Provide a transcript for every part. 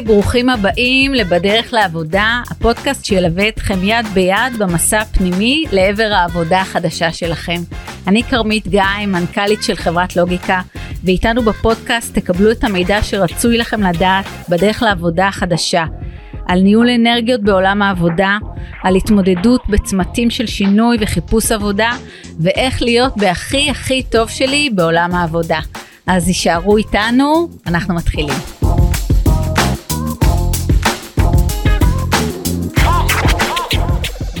ברוכים הבאים ל"בדרך לעבודה", הפודקאסט שילווה אתכם יד ביד במסע הפנימי לעבר העבודה החדשה שלכם. אני כרמית גיא, מנכ"לית של חברת לוגיקה, ואיתנו בפודקאסט תקבלו את המידע שרצוי לכם לדעת בדרך לעבודה החדשה. על ניהול אנרגיות בעולם העבודה, על התמודדות בצמתים של שינוי וחיפוש עבודה, ואיך להיות בהכי הכי טוב שלי בעולם העבודה. אז יישארו איתנו, אנחנו מתחילים.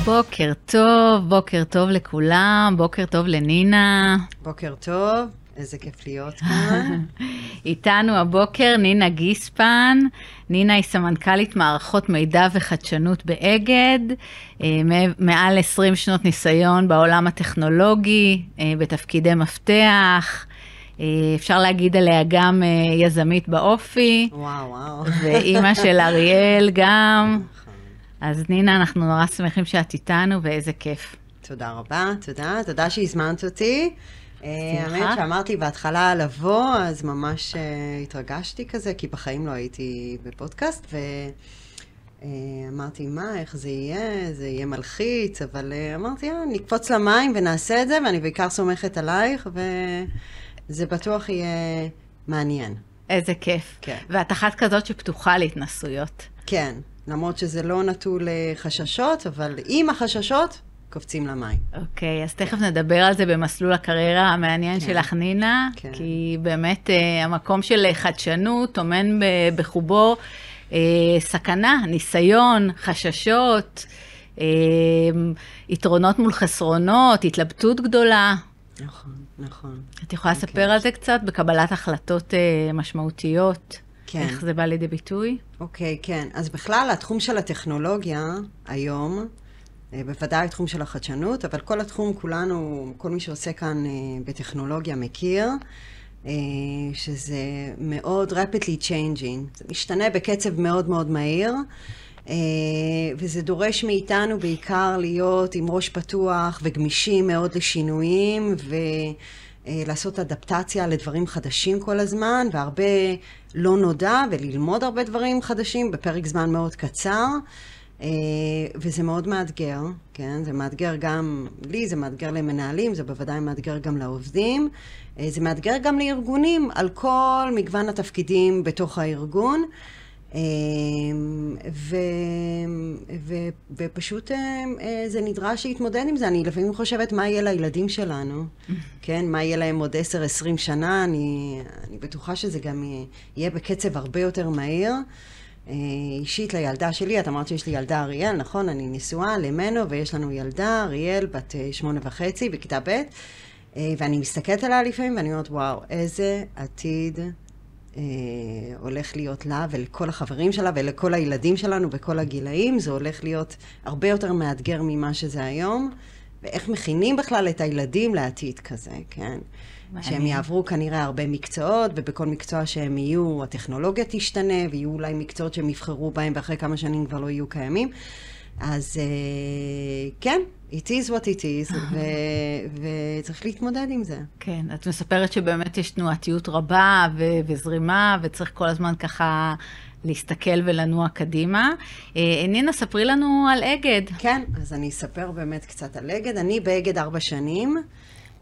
בוקר טוב, בוקר טוב לכולם, בוקר טוב לנינה. בוקר טוב, איזה כיף להיות כאן. איתנו הבוקר נינה גיספן. נינה היא סמנכ"לית מערכות מידע וחדשנות באגד, אה, מעל 20 שנות ניסיון בעולם הטכנולוגי, אה, בתפקידי מפתח. אה, אפשר להגיד עליה גם יזמית באופי. וואו, וואו. ואימא של אריאל גם. אז נינה, אנחנו נורא שמחים שאת איתנו, ואיזה כיף. תודה רבה, תודה. תודה שהזמנת אותי. האמת שאמרתי בהתחלה לבוא, אז ממש uh, התרגשתי כזה, כי בחיים לא הייתי בפודקאסט, ואמרתי, uh, מה, איך זה יהיה? זה יהיה מלחיץ, אבל אמרתי, יאללה, נקפוץ למים ונעשה את זה, ואני בעיקר סומכת עלייך, וזה בטוח יהיה מעניין. איזה כיף. כן. ואת אחת כזאת שפתוחה להתנסויות. כן, למרות שזה לא נטול חששות, אבל עם החששות, קופצים למים. אוקיי, okay, אז תכף נדבר על זה במסלול הקריירה המעניין כן. שלך, נינה, כן. כי באמת uh, המקום של חדשנות טומן בחובו uh, סכנה, ניסיון, חששות, uh, יתרונות מול חסרונות, התלבטות גדולה. נכון, נכון. את יכולה okay. לספר אוקיי. על זה קצת בקבלת החלטות uh, משמעותיות? כן. איך זה בא לידי ביטוי? אוקיי, okay, כן. אז בכלל, התחום של הטכנולוגיה היום, אה, בוודאי התחום של החדשנות, אבל כל התחום, כולנו, כל מי שעושה כאן אה, בטכנולוגיה מכיר, אה, שזה מאוד rapidly changing. זה משתנה בקצב מאוד מאוד מהיר, וזה דורש מאיתנו בעיקר להיות עם ראש פתוח וגמישים מאוד לשינויים, ולעשות אדפטציה לדברים חדשים כל הזמן, והרבה לא נודע, וללמוד הרבה דברים חדשים בפרק זמן מאוד קצר. אה, וזה מאוד מאתגר, כן? זה מאתגר גם לי, זה מאתגר למנהלים, זה בוודאי מאתגר גם לעובדים. אה, זה מאתגר גם לארגונים על כל מגוון התפקידים בתוך הארגון. אה, ו, ו, ופשוט זה נדרש להתמודד עם זה. אני לפעמים חושבת מה יהיה לילדים שלנו, כן? מה יהיה להם עוד 10-20 שנה, אני, אני בטוחה שזה גם יהיה בקצב הרבה יותר מהיר. אה, אישית לילדה שלי, את אמרת שיש לי ילדה אריאל, נכון? אני נשואה למנו ויש לנו ילדה, אריאל, בת אה, שמונה וחצי, בכיתה ב', אה, ואני מסתכלת עליה לפעמים ואני אומרת, וואו, איזה עתיד אה, הולך להיות לה ולכל החברים שלה ולכל הילדים שלנו בכל הגילאים, זה הולך להיות הרבה יותר מאתגר ממה שזה היום, ואיך מכינים בכלל את הילדים לעתיד כזה, כן? שהם יעברו כנראה הרבה מקצועות, ובכל מקצוע שהם יהיו, הטכנולוגיה תשתנה, ויהיו אולי מקצועות שהם יבחרו בהם, ואחרי כמה שנים כבר לא יהיו קיימים. אז uh, כן, it is what it is, ו- וצריך להתמודד עם זה. כן, את מספרת שבאמת יש תנועתיות רבה ו- וזרימה, וצריך כל הזמן ככה להסתכל ולנוע קדימה. אה, נינה, ספרי לנו על אגד. כן, אז אני אספר באמת קצת על אגד. אני באגד ארבע שנים.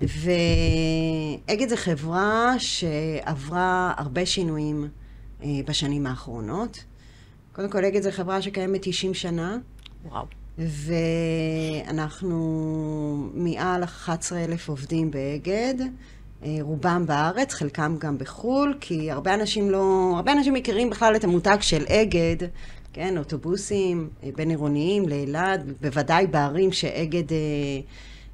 ואגד זו חברה שעברה הרבה שינויים אה, בשנים האחרונות. קודם כל, אגד זו חברה שקיימת 90 שנה. וואו. ואנחנו מעל 11,000 עובדים באגד, אה, רובם בארץ, חלקם גם בחו"ל, כי הרבה אנשים לא... הרבה אנשים מכירים בכלל את המותג של אגד, כן, אוטובוסים אה, בין עירוניים לאילת, בוודאי בערים שאגד...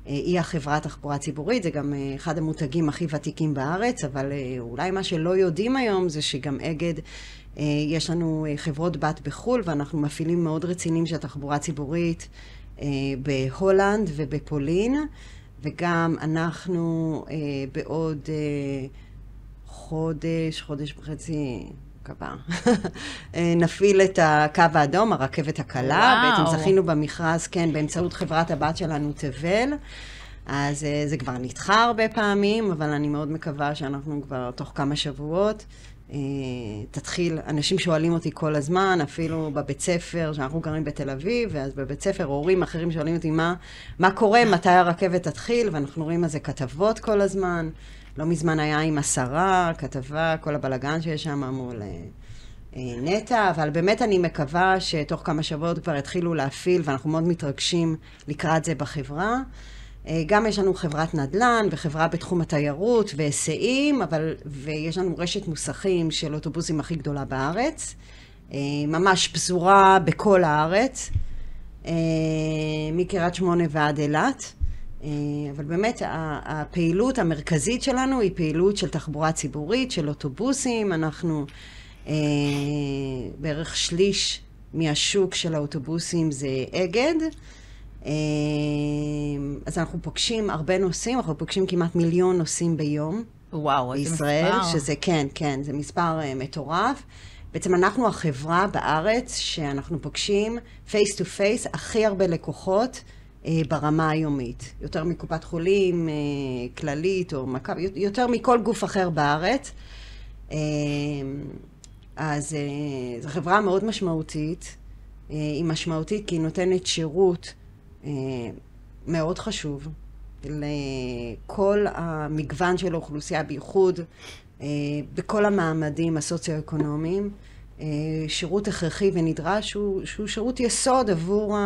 היא החברה התחבורה הציבורית, זה גם אה, אחד המותגים הכי ותיקים בארץ, אבל אה, אולי מה שלא יודעים היום זה שגם אגד, אה, יש לנו חברות בת בחו"ל, ואנחנו מפעילים מאוד רציניים של התחבורה הציבורית בהולנד ובפולין, וגם אנחנו בעוד חודש, חודש וחצי, מקווה, נפעיל את הקו האדום, הרכבת הקלה. וואו. בעצם זכינו במכרז, כן, באמצעות חברת הבת שלנו, תבל. אז זה כבר נדחה הרבה פעמים, אבל אני מאוד מקווה שאנחנו כבר תוך כמה שבועות אה, תתחיל, אנשים שואלים אותי כל הזמן, אפילו בבית ספר, שאנחנו גרים בתל אביב, ואז בבית ספר הורים אחרים שואלים אותי מה, מה קורה, מתי הרכבת תתחיל, ואנחנו רואים על זה כתבות כל הזמן. לא מזמן היה עם השרה, כתבה, כל הבלגן שיש שם מול אה, נטע, אבל באמת אני מקווה שתוך כמה שבועות כבר יתחילו להפעיל, ואנחנו מאוד מתרגשים לקראת זה בחברה. אה, גם יש לנו חברת נדל"ן וחברה בתחום התיירות והיסעים, אבל, ויש לנו רשת מוסכים של אוטובוסים הכי גדולה בארץ, אה, ממש פזורה בכל הארץ, אה, מקריית שמונה ועד אילת. אבל באמת הפעילות המרכזית שלנו היא פעילות של תחבורה ציבורית, של אוטובוסים. אנחנו בערך שליש מהשוק של האוטובוסים זה אגד. אמ, אז אנחנו פוגשים הרבה נוסעים, אנחנו פוגשים כמעט מיליון נוסעים ביום. וואו, איזה מספר. שזה כן, כן, זה מספר uh, מטורף. בעצם אנחנו החברה בארץ שאנחנו פוגשים face to face הכי הרבה לקוחות uh, ברמה היומית. יותר מקופת חולים uh, כללית או מכבי, יותר מכל גוף אחר בארץ. Uh, אז uh, זו חברה מאוד משמעותית. Uh, היא משמעותית כי היא נותנת שירות מאוד חשוב לכל המגוון של האוכלוסייה, בייחוד אה, בכל המעמדים הסוציו-אקונומיים. אה, שירות הכרחי ונדרש הוא, שהוא שירות יסוד עבור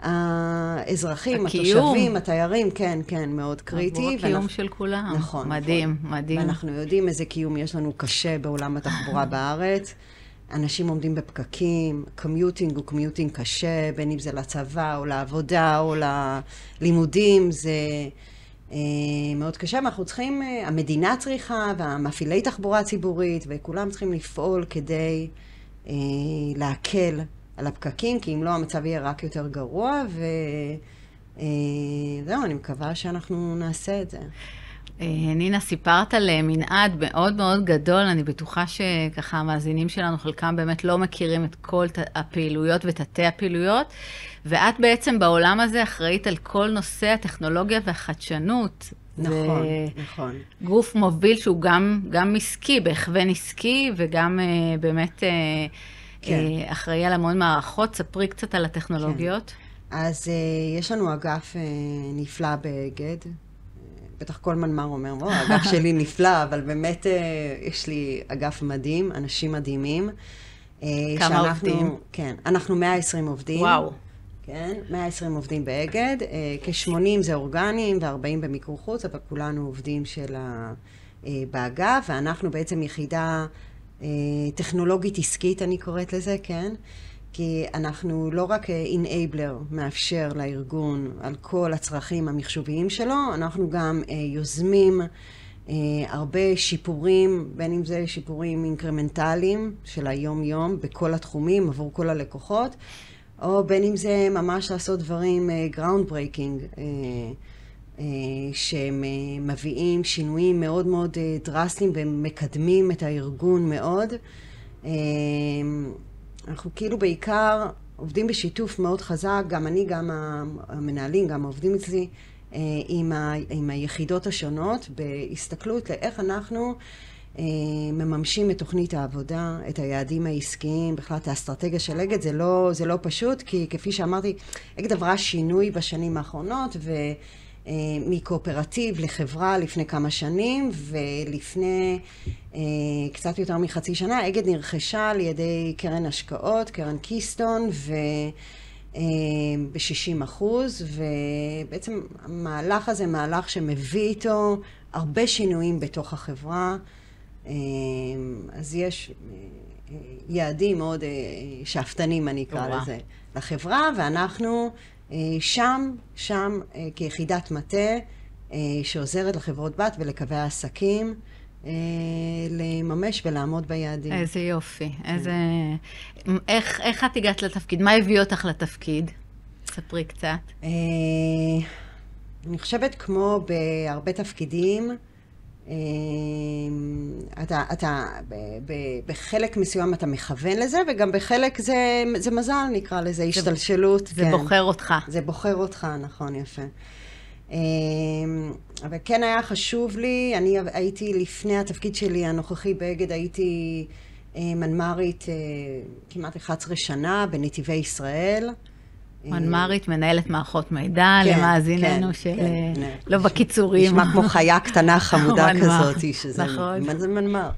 האזרחים, הקיום. התושבים, התיירים, כן, כן, מאוד קריטי. עבור הקיום ואנחנו, של כולם. נכון. מדהים, נכון. מדהים. ואנחנו יודעים איזה קיום יש לנו קשה בעולם התחבורה בארץ. אנשים עומדים בפקקים, commuting הוא commuting קשה, בין אם זה לצבא או לעבודה או ללימודים, זה אה, מאוד קשה. ואנחנו צריכים, אה, המדינה צריכה, והמפעילי תחבורה ציבורית, וכולם צריכים לפעול כדי אה, להקל על הפקקים, כי אם לא, המצב יהיה רק יותר גרוע, וזהו, אה, אני מקווה שאנחנו נעשה את זה. אה, נינה, סיפרת על אה, מנעד מאוד מאוד גדול, אני בטוחה שככה המאזינים שלנו, חלקם באמת לא מכירים את כל הפעילויות ותתי הפעילויות, ואת בעצם בעולם הזה אחראית על כל נושא הטכנולוגיה והחדשנות. נכון, נכון. גוף מוביל שהוא גם, גם עסקי, בהכוון עסקי, וגם uh, באמת uh, כן. uh, אחראי על המון מערכות. ספרי קצת על הטכנולוגיות. כן. אז uh, יש לנו אגף uh, נפלא באגד, בטח כל מנמ"ר אומר, או, האגף שלי נפלא, אבל באמת אה, יש לי אגף מדהים, אנשים מדהימים. אה, כמה שאנחנו, עובדים? כן, אנחנו 120 עובדים. וואו. כן, 120 עובדים באגד, אה, כ-80 זה אורגניים ו-40 במיקור חוץ, אבל כולנו עובדים של ה... באגף, ואנחנו בעצם יחידה טכנולוגית עסקית, אני קוראת לזה, כן? כי אנחנו לא רק enabler מאפשר לארגון על כל הצרכים המחשוביים שלו, אנחנו גם uh, יוזמים uh, הרבה שיפורים, בין אם זה שיפורים אינקרמנטליים של היום-יום בכל התחומים עבור כל הלקוחות, או בין אם זה ממש לעשות דברים ground breaking. שהם מביאים שינויים מאוד מאוד דרסטיים ומקדמים את הארגון מאוד. אנחנו כאילו בעיקר עובדים בשיתוף מאוד חזק, גם אני, גם המנהלים, גם העובדים אצלי, אה, עם, ה, עם היחידות השונות, בהסתכלות לאיך אנחנו אה, מממשים את תוכנית העבודה, את היעדים העסקיים, בכלל את האסטרטגיה של אגד, זה לא, זה לא פשוט, כי כפי שאמרתי, אגד עברה שינוי בשנים האחרונות, ו... אה, מקואופרטיב לחברה לפני כמה שנים, ולפני אה, קצת יותר מחצי שנה, אגד נרכשה על ידי קרן השקעות, קרן קיסטון, ו... ב-60 אחוז, ובעצם המהלך הזה מהלך שמביא איתו הרבה שינויים בתוך החברה. אה, אז יש יעדים מאוד שאפתנים, אני אקרא לזה, לחברה, ואנחנו אה, שם, שם אה, כיחידת מטה אה, שעוזרת לחברות בת ולקווי העסקים לממש ולעמוד ביעדים. איזה יופי. כן. איזה... איך, איך את הגעת לתפקיד? מה הביא אותך לתפקיד? ספרי קצת. אני חושבת כמו בהרבה תפקידים, אתה, אתה ב, ב, בחלק מסוים אתה מכוון לזה, וגם בחלק זה, זה מזל, נקרא לזה, השתלשלות. זה כן. בוחר אותך. זה בוחר אותך, נכון, יפה. אבל כן היה חשוב לי, אני הייתי לפני התפקיד שלי הנוכחי באגד, הייתי מנמ"רית כמעט 11 שנה בנתיבי ישראל. מנמ"רית, מנהלת מערכות מידע, כן, למאזיננו כן, של... כן, לא בקיצורים. נשמע כמו חיה קטנה חמודה כזאת, שזה... נכון. מה זה מנמ"ר?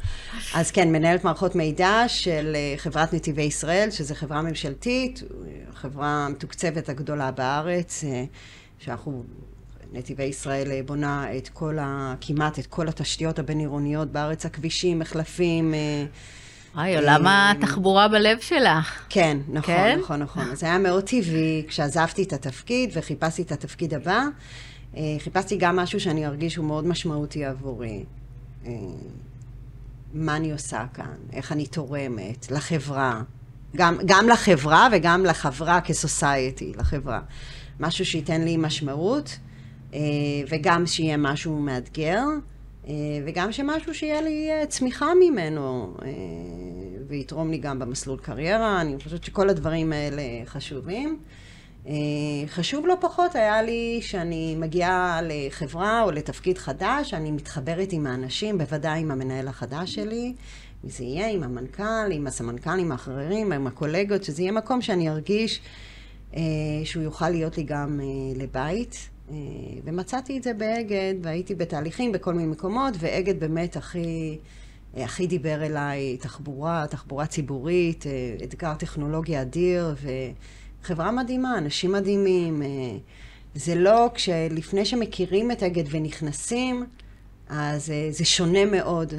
אז כן, מנהלת מערכות מידע של אה, חברת נתיבי ישראל, שזו חברה ממשלתית, חברה מתוקצבת הגדולה בארץ, אה, שאנחנו... נתיבי ישראל אה, בונה את כל ה... כמעט את כל התשתיות הבין-עירוניות בארץ, הכבישים, מחלפים, היי, עולם התחבורה בלב שלך. כן, נכון, כן? נכון, נכון. זה היה מאוד טבעי כשעזבתי את התפקיד וחיפשתי את התפקיד הבא. אה, חיפשתי גם משהו שאני ארגיש שהוא מאוד משמעותי עבורי. אה, מה אני עושה כאן, איך אני תורמת לחברה, גם, גם לחברה וגם לחברה כסוסייטי, לחברה. משהו שייתן לי משמעות, אה, וגם שיהיה משהו מאתגר. אה, וגם שמשהו שיהיה לי אה, צמיחה ממנו, אה, ויתרום לי גם במסלול קריירה, אני חושבת שכל הדברים האלה חשובים. חשוב לא פחות היה לי שאני מגיעה לחברה או לתפקיד חדש, אני מתחברת עם האנשים, בוודאי עם המנהל החדש שלי, וזה יהיה עם המנכ"ל, עם הסמנכ"לים האחרים, עם הקולגות, שזה יהיה מקום שאני ארגיש שהוא יוכל להיות לי גם לבית. אה, ומצאתי את זה באגד, והייתי בתהליכים בכל מיני מקומות, ואגד באמת הכי, אה, הכי דיבר אליי תחבורה, תחבורה ציבורית, אה, אתגר טכנולוגי אדיר, וחברה מדהימה, אנשים מדהימים. זה לא, כשלפני שמכירים את אגד ונכנסים, אז זה שונה מאוד.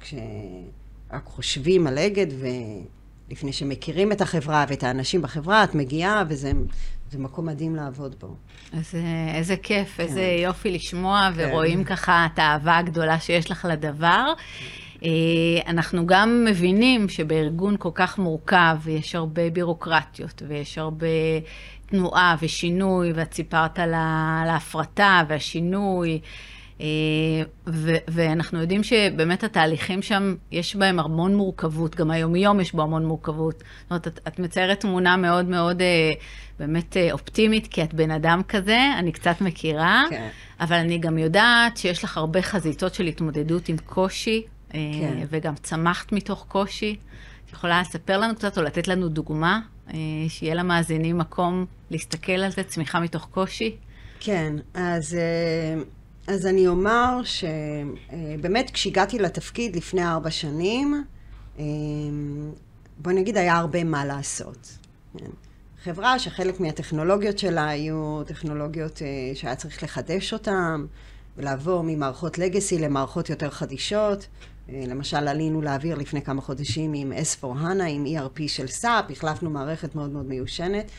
כשרק חושבים על אגד ולפני שמכירים את החברה ואת האנשים בחברה, את מגיעה וזה זה מקום מדהים לעבוד בו. אז איזה כיף, כן. איזה יופי לשמוע, כן. ורואים ככה את האהבה הגדולה שיש לך לדבר. אה, אנחנו גם מבינים שבארגון כל כך מורכב, יש הרבה בירוקרטיות, ויש הרבה תנועה ושינוי, ואת סיפרת על ההפרטה והשינוי. אה, ו- ואנחנו יודעים שבאמת התהליכים שם, יש בהם המון מורכבות, גם היומיום יש בו המון מורכבות. זאת אומרת, את, את מציירת תמונה מאוד מאוד אה, באמת אה, אופטימית, כי את בן אדם כזה, אני קצת מכירה, כן. אבל אני גם יודעת שיש לך הרבה חזיתות של התמודדות עם קושי, כן. וגם צמחת מתוך קושי. את יכולה לספר לנו קצת או לתת לנו דוגמה, שיהיה למאזינים מקום להסתכל על זה, צמיחה מתוך קושי? כן, אז... אז אני אומר שבאמת כשהגעתי לתפקיד לפני ארבע שנים, אה, בוא נגיד היה הרבה מה לעשות. כן. חברה שחלק מהטכנולוגיות שלה היו טכנולוגיות אה, שהיה צריך לחדש אותן ולעבור ממערכות לגאסי למערכות יותר חדישות. אה, למשל, עלינו לאוויר לפני כמה חודשים עם S4HANA, עם ERP של SAP, החלפנו מערכת מאוד מאוד מיושנת.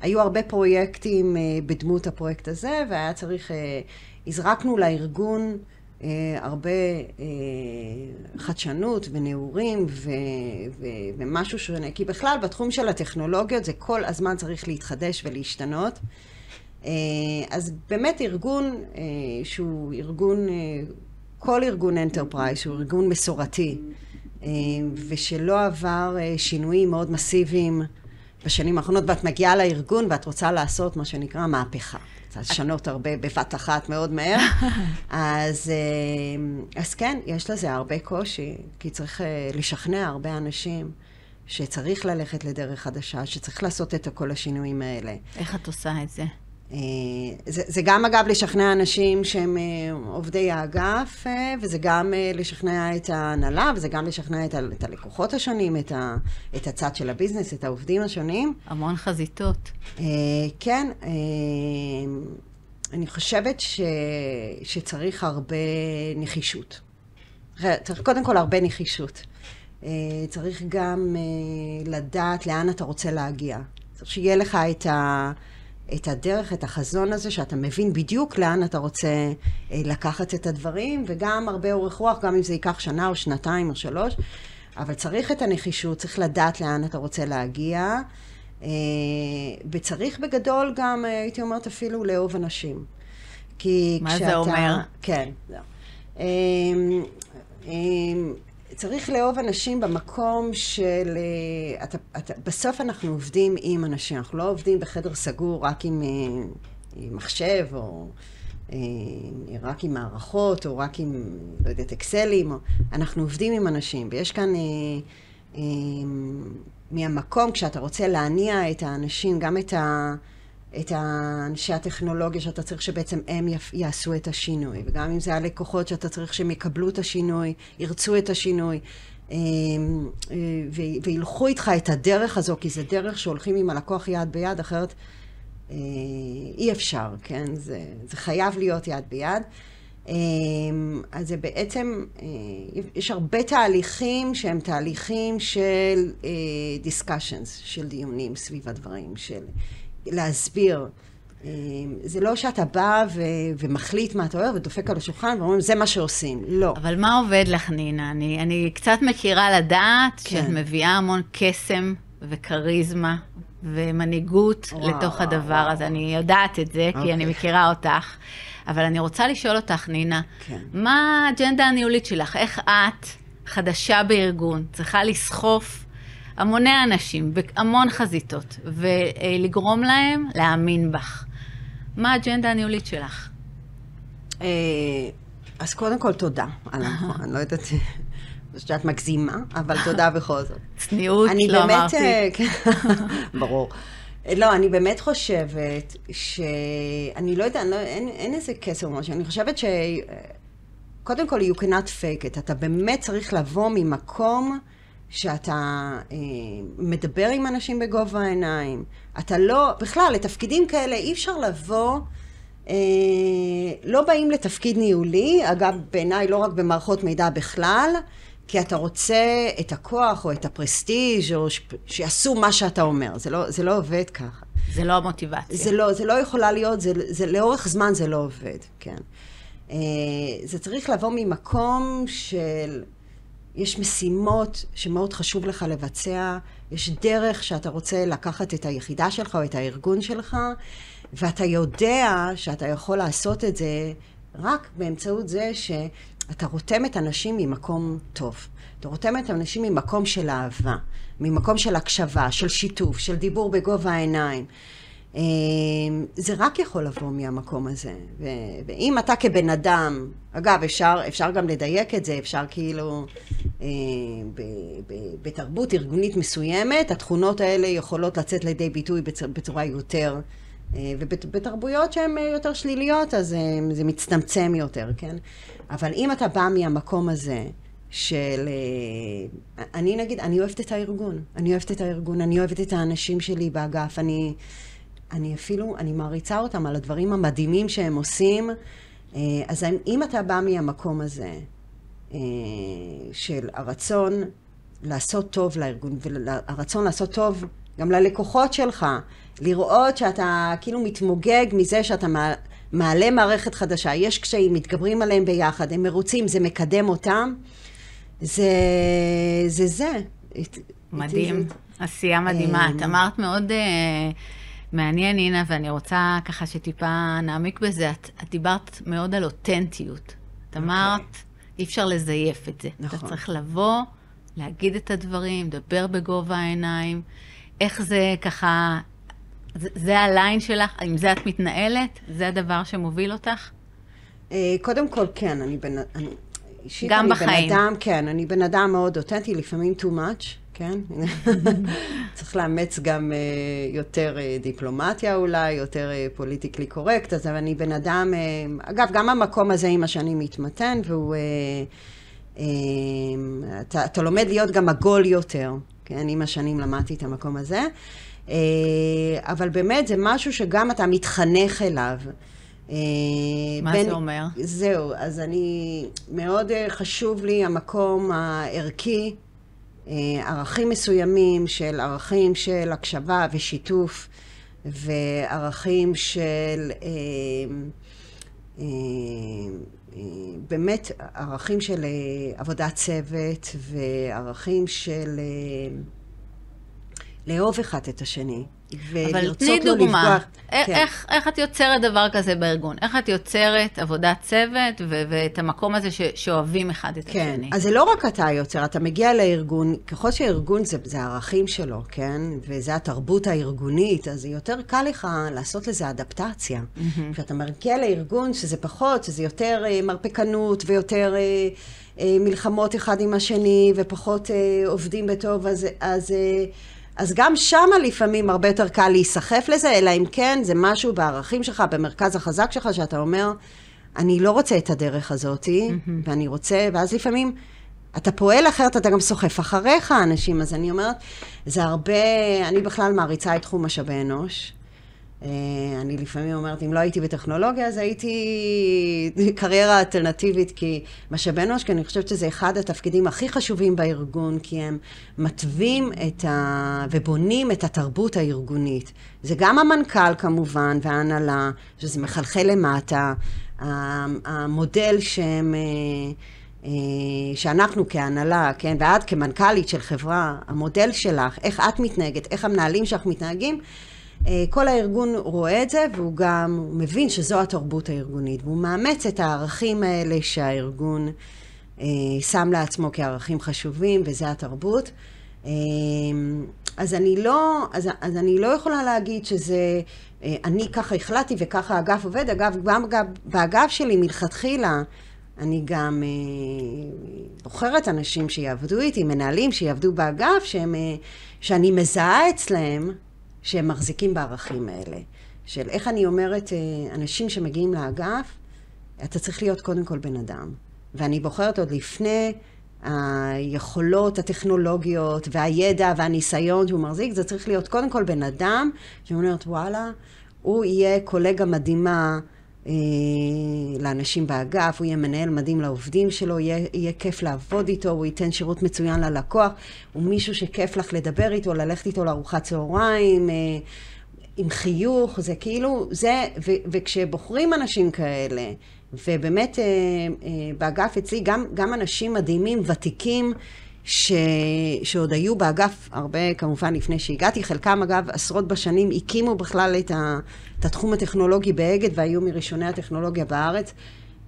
היו הרבה פרויקטים בדמות הפרויקט הזה, והיה צריך הזרקנו לארגון אה, הרבה אה, חדשנות ונעורים ו, ו, ומשהו שונה, כי בכלל בתחום של הטכנולוגיות זה כל הזמן צריך להתחדש ולהשתנות. אה, אז באמת ארגון אה, שהוא ארגון, אה, כל ארגון enterprise, שהוא ארגון מסורתי, אה, ושלא עבר אה, שינויים מאוד מסיביים בשנים האחרונות, ואת מגיעה לארגון ואת רוצה לעשות מה שנקרא מהפכה. רוצה לשנות הרבה בבת אחת מאוד מהר. אז, אה, אז כן, יש לזה הרבה קושי, כי צריך אה, לשכנע הרבה אנשים שצריך ללכת לדרך חדשה, שצריך לעשות את כל השינויים האלה. איך את עושה את זה? אה, זה, זה גם אגב לשכנע אנשים שהם עובדי האגף, וזה גם לשכנע את ההנהלה, וזה גם לשכנע את, ה, את הלקוחות השונים, את, ה, את הצד של הביזנס, את העובדים השונים. המון חזיתות. כן, אני חושבת ש, שצריך הרבה נחישות. צריך קודם כל הרבה נחישות. צריך גם לדעת לאן אתה רוצה להגיע. צריך שיהיה לך את ה... את הדרך, את החזון הזה, שאתה מבין בדיוק לאן אתה רוצה אה, לקחת את הדברים, וגם הרבה אורך רוח, גם אם זה ייקח שנה או שנתיים או שלוש, אבל צריך את הנחישות, צריך לדעת לאן אתה רוצה להגיע, אה, וצריך בגדול גם, אה, הייתי אומרת אפילו, לאהוב אנשים. כי מה כשאתה... מה זה אומר? כן, לא. צריך לאהוב אנשים במקום של... אה, אתה, אתה, בסוף אנחנו עובדים עם אנשים, אנחנו לא עובדים בחדר סגור רק עם, אה, מחשב, או אה, רק עם מערכות, או רק עם, לא יודעת, אקסלים, או... אנחנו עובדים עם אנשים, ויש כאן... מהמקום, כשאתה רוצה להניע את האנשים, גם את, ה, את האנשי הטכנולוגיה שאתה צריך שבעצם הם יעשו את השינוי, וגם אם זה הלקוחות שאתה צריך שהם יקבלו את השינוי, ירצו את השינוי, אה, אה, וילכו איתך את הדרך הזו, כי זה דרך שהולכים עם הלקוח יד ביד, אחרת אה, אי אפשר, כן? זה, זה חייב להיות יד ביד. אז זה בעצם, יש הרבה תהליכים שהם תהליכים של discussions, של דיונים סביב הדברים, של להסביר. זה לא שאתה בא ו- ומחליט מה אתה אוהב ודופק על השולחן ואומרים, זה מה שעושים. לא. אבל מה עובד לך, נינה? אני, אני קצת מכירה לדעת כן. שאת מביאה המון קסם וכריזמה ומנהיגות וואו, לתוך הדבר וואו. הזה. אני יודעת את זה, okay. כי אני אוקיי. מכירה אותך. אבל אני רוצה לשאול אותך, נינה, כן. מה האג'נדה הניהולית שלך? איך את, חדשה בארגון, צריכה לסחוף המוני אנשים בהמון חזיתות, ולגרום להם להאמין בך? מה האג'נדה הניהולית שלך? אה, אז קודם כל תודה. אני לא יודעת... שאת מגזימה, אבל תודה בכל זאת. צניעות, לא אמרתי. אה, כן, ברור. לא, אני באמת חושבת ש... אני לא יודעת, לא, אין, אין איזה קסר או משהו. אני חושבת ש... קודם כל, you cannot fake it. אתה באמת צריך לבוא ממקום שאתה אה, מדבר עם אנשים בגובה העיניים. אתה לא... בכלל, לתפקידים כאלה אי אפשר לבוא... אה, לא באים לתפקיד ניהולי, אגב, בעיניי לא רק במערכות מידע בכלל, כי אתה רוצה את הכוח או את הפרסטיג' או ש... שיעשו מה שאתה אומר. זה לא, זה לא עובד ככה. זה לא המוטיבציה. זה לא, זה לא יכולה להיות, זה, זה לאורך זמן זה לא עובד, כן. אה, זה צריך לבוא ממקום של... יש משימות שמאוד חשוב לך לבצע, יש דרך שאתה רוצה לקחת את היחידה שלך או את הארגון שלך, ואתה יודע שאתה יכול לעשות את זה רק באמצעות זה ש... אתה רותם את הנשים ממקום טוב. אתה רותם את הנשים ממקום של אהבה, ממקום של הקשבה, של שיתוף, של דיבור בגובה העיניים. אה, זה רק יכול לבוא מהמקום הזה. ואם אתה כבן אדם, אגב, אפשר, אפשר גם לדייק את זה, אפשר כאילו, אה, בתרבות ארגונית מסוימת, התכונות האלה יכולות לצאת לידי ביטוי בצורה יותר, אה, ובתרבויות שהן יותר שליליות, אז זה מצטמצם יותר, כן? אבל אם אתה בא מהמקום הזה, של... אה, אני נגיד, אני אוהבת את הארגון. אני אוהבת את הארגון, אני אוהבת את האנשים שלי באגף. אני, אני אפילו, אני מעריצה אותם על הדברים המדהימים שהם עושים. אה, אז אם אתה בא מהמקום הזה, אה, של הרצון לעשות טוב לארגון, והרצון לעשות טוב גם ללקוחות שלך, לראות שאתה כאילו מתמוגג מזה שאתה מעלה מערכת חדשה, יש קשיים, מתגברים עליהם ביחד, הם מרוצים, זה מקדם אותם, זה זה. זה. מדהים, עשייה מדהימה. את אמרת מאוד uh, מעניין, אינה, ואני רוצה ככה שטיפה נעמיק בזה. את, את דיברת מאוד על אותנטיות. את אמרת, okay. אי אפשר לזייף את זה. נכון. אתה צריך לבוא, להגיד את הדברים, לדבר בגובה העיניים. איך זה ככה זה הליין שלך? עם זה את מתנהלת? זה הדבר שמוביל אותך? אה, קודם כל, כן, אני בן... אני, אישית גם אני בחיים. בן אדם, כן, אני בן אדם מאוד אותנטי, לפעמים too much, כן? צריך לאמץ גם uh, יותר uh, דיפלומטיה אולי, יותר פוליטיקלי uh, קורקט, אז אני בן אדם, אגב, גם המקום הזה עם השנים מתמתן, והוא... אתה, אתה לומד להיות גם עגול יותר, כן? עם השנים למדתי את המקום הזה. אה, אבל באמת זה משהו שגם אתה מתחנך אליו. אה, מה בין, זה אומר? זהו, אז אני, מאוד אה, חשוב לי המקום הערכי, ערכים מסוימים של ערכים של הקשבה ושיתוף, וערכים של באמת ערכים של עבודת צוות, וערכים של... לאהוב אחד את השני, אבל תני דוגמה, כן. איך, איך את יוצרת דבר כזה בארגון? איך את יוצרת עבודת צוות ו- ואת המקום הזה ש- שאוהבים אחד את כן. השני? אז זה לא רק אתה יוצר, אתה מגיע לארגון, ככל שהארגון זה, זה הערכים שלו, כן? וזה התרבות הארגונית, אז יותר קל לך לעשות לזה אדפטציה. כשאתה מגיע לארגון שזה פחות, שזה יותר אה, מרפקנות ויותר... אה, אה, מלחמות אחד עם השני ופחות אה, עובדים בטוב, אז, אז, אה, אז גם שמה לפעמים הרבה יותר קל להיסחף לזה, אלא אם כן זה משהו בערכים שלך, במרכז החזק שלך, שאתה אומר, אני לא רוצה את הדרך הזאתי, mm-hmm. ואני רוצה, ואז לפעמים אתה פועל אחרת, אתה גם סוחף אחריך אנשים, אז אני אומרת, זה הרבה, אני בכלל מעריצה את תחום משאבי אנוש. אה, אני לפעמים אומרת, אם לא הייתי בטכנולוגיה, אז הייתי קריירה אלטרנטיבית, כי משאבי אנוש, כי אני חושבת שזה אחד התפקידים הכי חשובים בארגון, כי הם מתווים את ה... ובונים את התרבות הארגונית. זה גם המנכ"ל כמובן, וההנהלה, שזה מחלחל למטה. המודל שהם... אה, אה, שאנחנו כהנהלה, כן, ואת כמנכ"לית של חברה, המודל שלך, איך את מתנהגת, איך המנהלים שלך מתנהגים, כל הארגון רואה את זה, והוא גם מבין שזו התרבות הארגונית, והוא מאמץ את הערכים האלה שהארגון אה, שם לעצמו כערכים חשובים, וזה התרבות. אה, אז אני לא, אז, אז אני לא יכולה להגיד שזה, אה, אני ככה החלטתי וככה האגף עובד. אגב, גם אגב, באגף שלי מלכתחילה, אני גם אה, בוחרת אנשים שיעבדו איתי, מנהלים שיעבדו באגף, שהם, אה, שאני מזהה אצלהם שהם מחזיקים בערכים האלה. של איך אני אומרת, אה, אנשים שמגיעים לאגף, אתה צריך להיות קודם כל בן אדם. ואני בוחרת עוד לפני היכולות הטכנולוגיות והידע והניסיון שהוא מחזיק, זה צריך להיות קודם כל בן אדם שאומרת, וואלה, הוא יהיה קולגה מדהימה לאנשים באגף, הוא יהיה מנהל מדהים לעובדים שלו, יהיה, יהיה כיף לעבוד איתו, הוא ייתן שירות מצוין ללקוח, הוא מישהו שכיף לך לדבר איתו, ללכת איתו לארוחת צהריים, אה, עם חיוך, זה כאילו, זה, ו, וכשבוחרים אנשים כאלה, ובאמת אה, באגף אצלי גם, גם אנשים מדהימים, ותיקים, ש... שעוד היו באגף הרבה, כמובן, לפני שהגעתי. חלקם, אגב, עשרות בשנים הקימו בכלל את, ה... את התחום הטכנולוגי באגד והיו מראשוני הטכנולוגיה בארץ.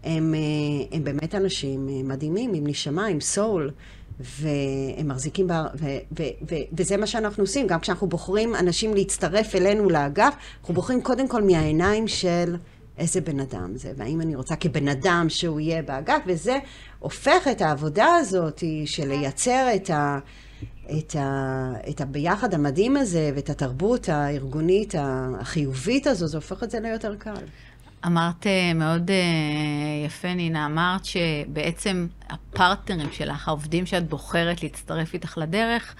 הם, אה, הם באמת אנשים אה, מדהימים, עם נשמה, עם סול, והם מחזיקים, ב... ו... ו... ו... וזה מה שאנחנו עושים. גם כשאנחנו בוחרים אנשים להצטרף אלינו לאגף, אנחנו בוחרים קודם כל מהעיניים של... איזה בן אדם זה, והאם אני רוצה כבן אדם שהוא יהיה באגף, וזה הופך את העבודה הזאת של לייצר את ה... את, ה, את הביחד המדהים הזה ואת התרבות הארגונית החיובית הזו, זה הופך את זה ליותר קל. אמרת אה, מאוד אה, יפה, נינה, אמרת שבעצם הפרטנרים שלך, העובדים שאת בוחרת להצטרף איתך לדרך,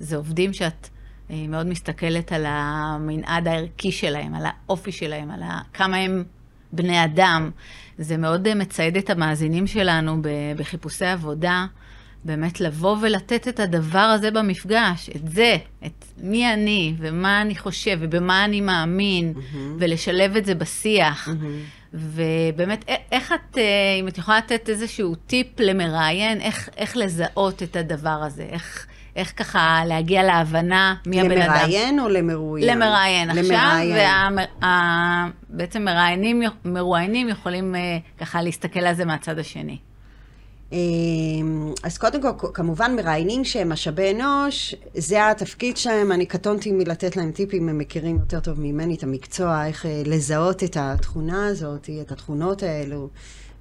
זה עובדים שאת אה, מאוד מסתכלת על המנעד הערכי שלהם, על האופי שלהם, על כמה הם בני אדם. זה מאוד אה, מצייד את המאזינים שלנו בחיפושי עבודה, באמת לבוא ולתת את הדבר הזה במפגש, את זה, את מי אני, ומה אני חושב, ובמה אני מאמין, mm-hmm. ולשלב את זה בשיח. Mm-hmm. ובאמת, איך את, אה, אם את יכולה לתת איזשהו טיפ למראיין, איך, איך לזהות את הדבר הזה, איך... איך ככה להגיע להבנה מי הבן אדם. למראיין או למרואיין? למראיין עכשיו, ובעצם מראיינים, מרואיינים יכולים אה, ככה להסתכל על זה מהצד השני. אמ, אז קודם כל, כמובן מראיינים שהם משאבי אנוש, זה התפקיד שלהם, אני קטונתי מלתת להם טיפים, הם מכירים יותר טוב ממני את המקצוע, איך אה, לזהות את התכונה הזאת, את התכונות האלו,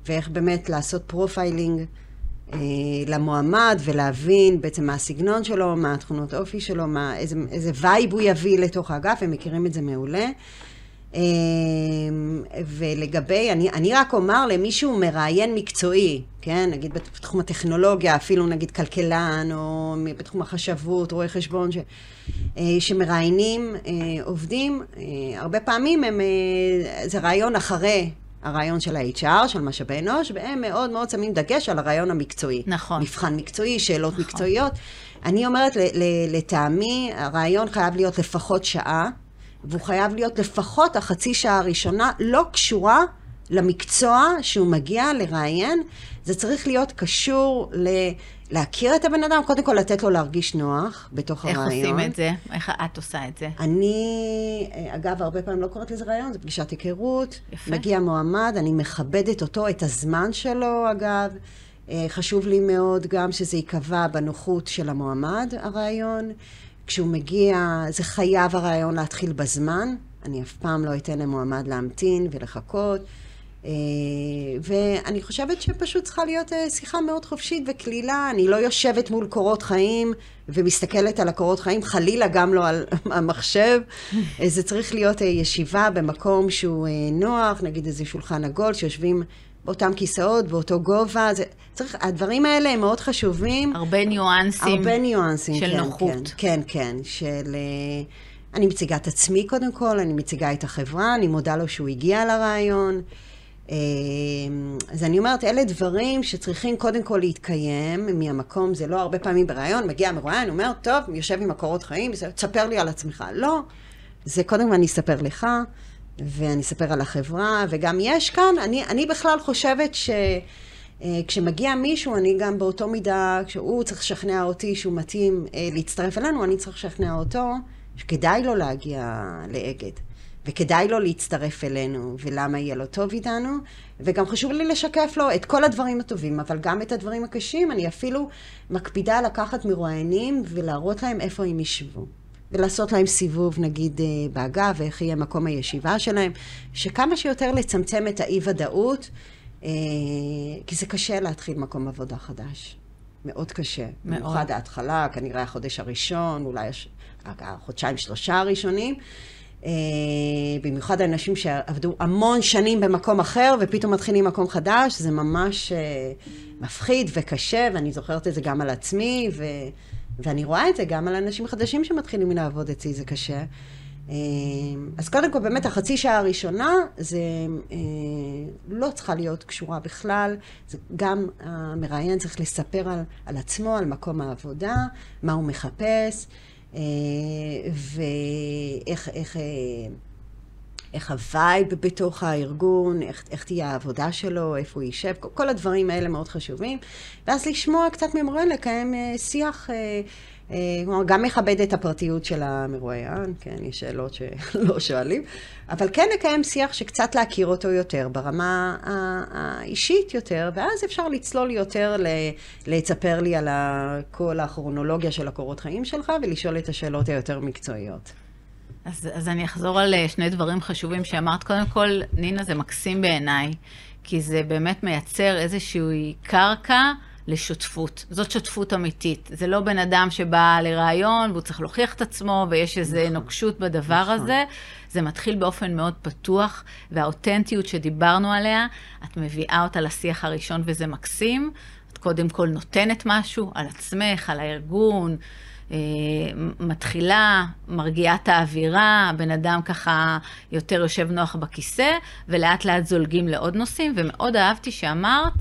ואיך באמת לעשות פרופיילינג. אה, למועמד ולהבין בעצם מה הסגנון שלו, מה התכונות אופי שלו, מה, איזה, איזה vibe הוא יביא לתוך האגף, הם מכירים את זה מעולה. אה, ולגבי, אני, אני רק אומר למישהו מראיין מקצועי, כן, נגיד בתחום הטכנולוגיה, אפילו נגיד כלכלן, או בתחום החשבות, רואי חשבון, ש, אה, שמראיינים עובדים, הרבה פעמים הם, זה רעיון אחרי הרעיון של ה-HR, של משאבי אנוש, והם מאוד מאוד שמים דגש על הרעיון המקצועי. נכון. מבחן מקצועי, שאלות נכון. מקצועיות. אני אומרת, לטעמי, הרעיון חייב להיות לפחות שעה, והוא חייב להיות לפחות החצי שעה הראשונה לא קשורה למקצוע שהוא מגיע לראיין, זה צריך להיות קשור ל... להכיר את הבן אדם, קודם כל לתת לו להרגיש נוח בתוך איך הרעיון. איך עושים את זה? איך את עושה את זה? אני, אגב, הרבה פעמים לא קוראת לזה רעיון, זה פגישת היכרות. יפה. מגיע מועמד, אני מכבדת אותו, את הזמן שלו, אגב. אה, חשוב לי מאוד גם שזה ייקבע בנוחות של המועמד, הרעיון. כשהוא מגיע, זה חייב הרעיון להתחיל בזמן. אני אף פעם לא אתן למועמד להמתין ולחכות. אה, ואני חושבת שפשוט צריכה להיות אה, שיחה מאוד חופשית וקלילה. אני לא יושבת מול קורות חיים ומסתכלת על הקורות חיים, חלילה גם לא על המחשב. אה, זה צריך להיות ישיבה במקום שהוא נוח, נגיד איזה שולחן עגול, שיושבים באותם כיסאות, באותו גובה. זה, צריך, הדברים האלה הם מאוד חשובים. הרבה ניואנסים. הרבה ניואנסים, של כן, נוחות. כן, כן, כן, של... אני מציגה את עצמי קודם כל, אני מציגה את החברה, אני מודה לו שהוא הגיע לרעיון. אה, אז אני אומרת, אלה דברים שצריכים קודם כל להתקיים מהמקום, זה לא הרבה פעמים ברעיון, מגיע מרואיין, אומר, טוב, יושב עם הקורות חיים, תספר לי על עצמך. לא, זה קודם כל אני אספר לך, ואני אספר על החברה, וגם יש כאן, אני, אני בכלל חושבת ש... אה, כשמגיע מישהו, אני גם באותו מידה, כשהוא צריך לשכנע אותי שהוא מתאים אה, להצטרף אלינו, אני צריך לשכנע אותו שכדאי לו להגיע לאגד. וכדאי לו להצטרף אלינו, ולמה יהיה לו טוב איתנו. וגם חשוב לי לשקף לו את כל הדברים הטובים, אבל גם את הדברים הקשים. אני אפילו מקפידה לקחת מרואיינים ולהראות להם איפה הם ישבו. ולעשות להם סיבוב, נגיד, אה, באגף, ואיך יהיה מקום הישיבה שלהם. שכמה שיותר לצמצם את האי-ודאות, אה, כי זה קשה להתחיל מקום עבודה חדש. מאוד קשה. מאוד. במיוחד ההתחלה, כנראה החודש הראשון, אולי החודשיים שלושה הראשונים. אה, במיוחד האנשים שעבדו המון שנים במקום אחר ופתאום מתחילים מקום חדש, זה ממש אה, מפחיד וקשה, ואני זוכרת את זה גם על עצמי, ו, ואני רואה את זה גם על אנשים חדשים שמתחילים לעבוד אצלי, זה קשה. אה, אז קודם כל, באמת, החצי שעה הראשונה, זה לא צריכה להיות קשורה בכלל. זה גם המראיין צריך לספר על, על עצמו, על מקום העבודה, מה הוא מחפש, ואיך איך, אה, איך ה vibe בתוך הארגון, איך, איך תהיה העבודה שלו, איפה הוא יישב, כל, כל הדברים האלה מאוד חשובים. ואז לשמוע קצת ממרואיין, לקיים אה, שיח, אה, אה, כלומר, גם מכבד את הפרטיות של המרואיין, כן, יש שאלות שלא שואלים, אבל כן לקיים שיח שקצת להכיר אותו יותר, ברמה האישית יותר, ואז אפשר לצלול יותר, ל- לספר לי על כל הכרונולוגיה של הקורות חיים שלך, ולשאול את השאלות היותר מקצועיות. אז, אז אני אחזור על אה, שני דברים חשובים שאמרת. קודם כל, נינה, זה מקסים בעיניי, כי זה באמת מייצר איזושהי קרקע לשותפות. זאת שותפות אמיתית. זה לא בן אדם שבא לראיון והוא צריך להוכיח את עצמו ויש איזו נכון. נוקשות בדבר נכון. הזה. זה מתחיל באופן מאוד פתוח, והאותנטיות שדיברנו עליה, את מביאה אותה לשיח הראשון וזה מקסים. את קודם כל נותנת משהו על עצמך, על הארגון. אה, מתחילה, מרגיעה את האווירה, הבן אדם ככה יותר יושב נוח בכיסא, ולאט לאט זולגים לעוד נושאים, ומאוד אהבתי שאמרת,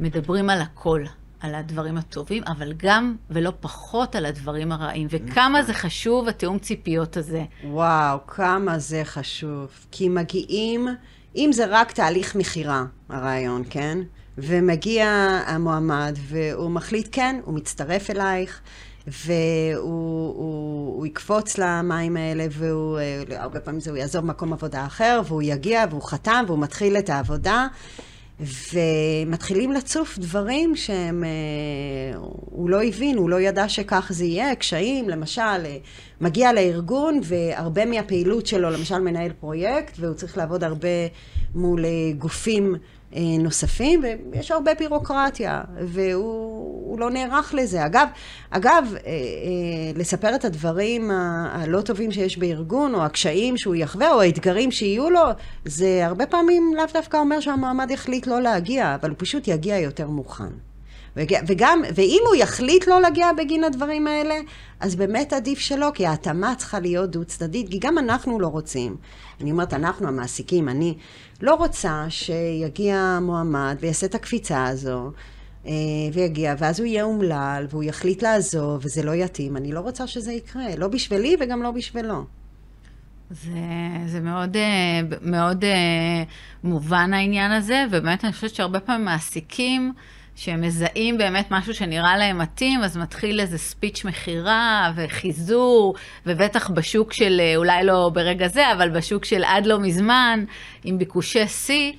מדברים על הכל, על הדברים הטובים, אבל גם ולא פחות על הדברים הרעים, וכמה זה חשוב התיאום ציפיות הזה. וואו, כמה זה חשוב. כי מגיעים, אם זה רק תהליך מכירה, הרעיון, כן? ומגיע המועמד והוא מחליט, כן, הוא מצטרף אלייך, והוא הוא, הוא יקפוץ למים האלה, והוא, אה, הרבה פעמים זה הוא יעזוב מקום עבודה אחר, והוא יגיע, והוא חתם, והוא מתחיל את העבודה. ומתחילים לצוף דברים שהם, אה, הוא לא הבין, הוא לא ידע שכך זה יהיה, קשיים, למשל, אה, מגיע לארגון והרבה מהפעילות שלו, למשל מנהל פרויקט, והוא צריך לעבוד הרבה מול גופים נוספים, ויש הרבה בירוקרטיה, והוא לא נערך לזה. אגב, אגב, אה, אה, לספר את הדברים הלא טובים שיש בארגון, או הקשיים שהוא יחווה, או האתגרים שיהיו לו, זה הרבה פעמים לאו דווקא אומר שהמועמד יחליט לא להגיע, אבל הוא פשוט יגיע יותר מוכן. וג- וגם, ואם הוא יחליט לא להגיע בגין הדברים האלה, אז באמת עדיף שלא, כי ההתאמה צריכה להיות דו-צדדית, כי גם אנחנו לא רוצים. אני אומרת, אנחנו המעסיקים, אני לא רוצה שיגיע מועמד ויעשה את הקפיצה הזו, אה, ויגיע, ואז הוא יהיה אומלל, והוא יחליט לעזוב, וזה לא יתאים. אני לא רוצה שזה יקרה, לא בשבילי וגם לא בשבילו. זה, זה מאוד, אה, מאוד אה, מובן העניין הזה, ובאמת אני חושבת שהרבה פעמים מעסיקים שהם מזהים באמת משהו שנראה להם מתאים, אז מתחיל איזה ספיץ' מכירה וחיזור, ובטח בשוק של, אה, אולי לא ברגע זה, אבל בשוק של עד לא מזמן, עם ביקושי שיא.